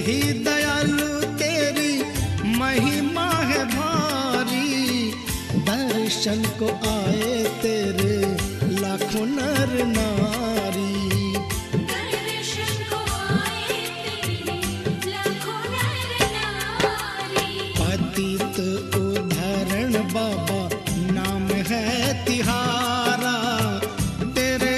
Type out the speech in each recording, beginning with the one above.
ही दयालु तेरी महिमा है भारी। दर्शन को आए तेरे लाखों नर नारी। दर्शन को आए तेरे लाखों नर नारी। पतित उदाहरण बाबा नाम है तिहारा। तेरे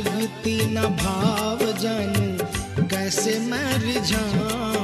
भक्ति न भाव जन कैसे मर रिझाऊं?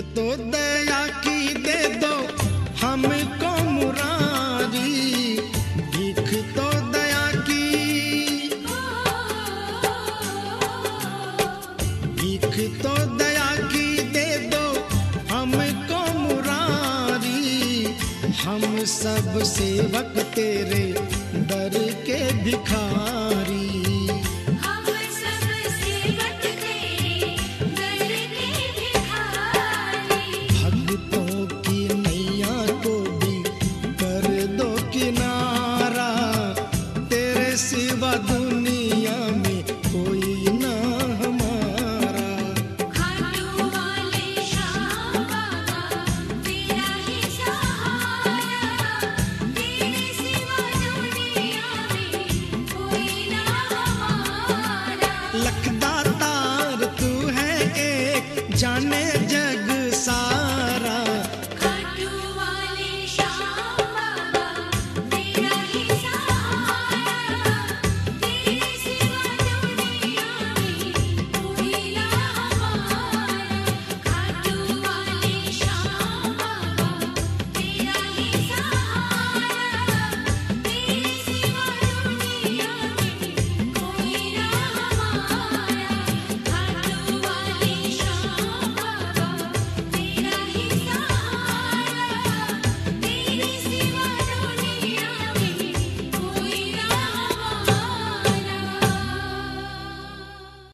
तो दया की दे दो हमको मुरारी। भीख तो दया की। भीख तो दया की दे दो हमको मुरारी। हम सब सेवक तेरे दर के भिखारी।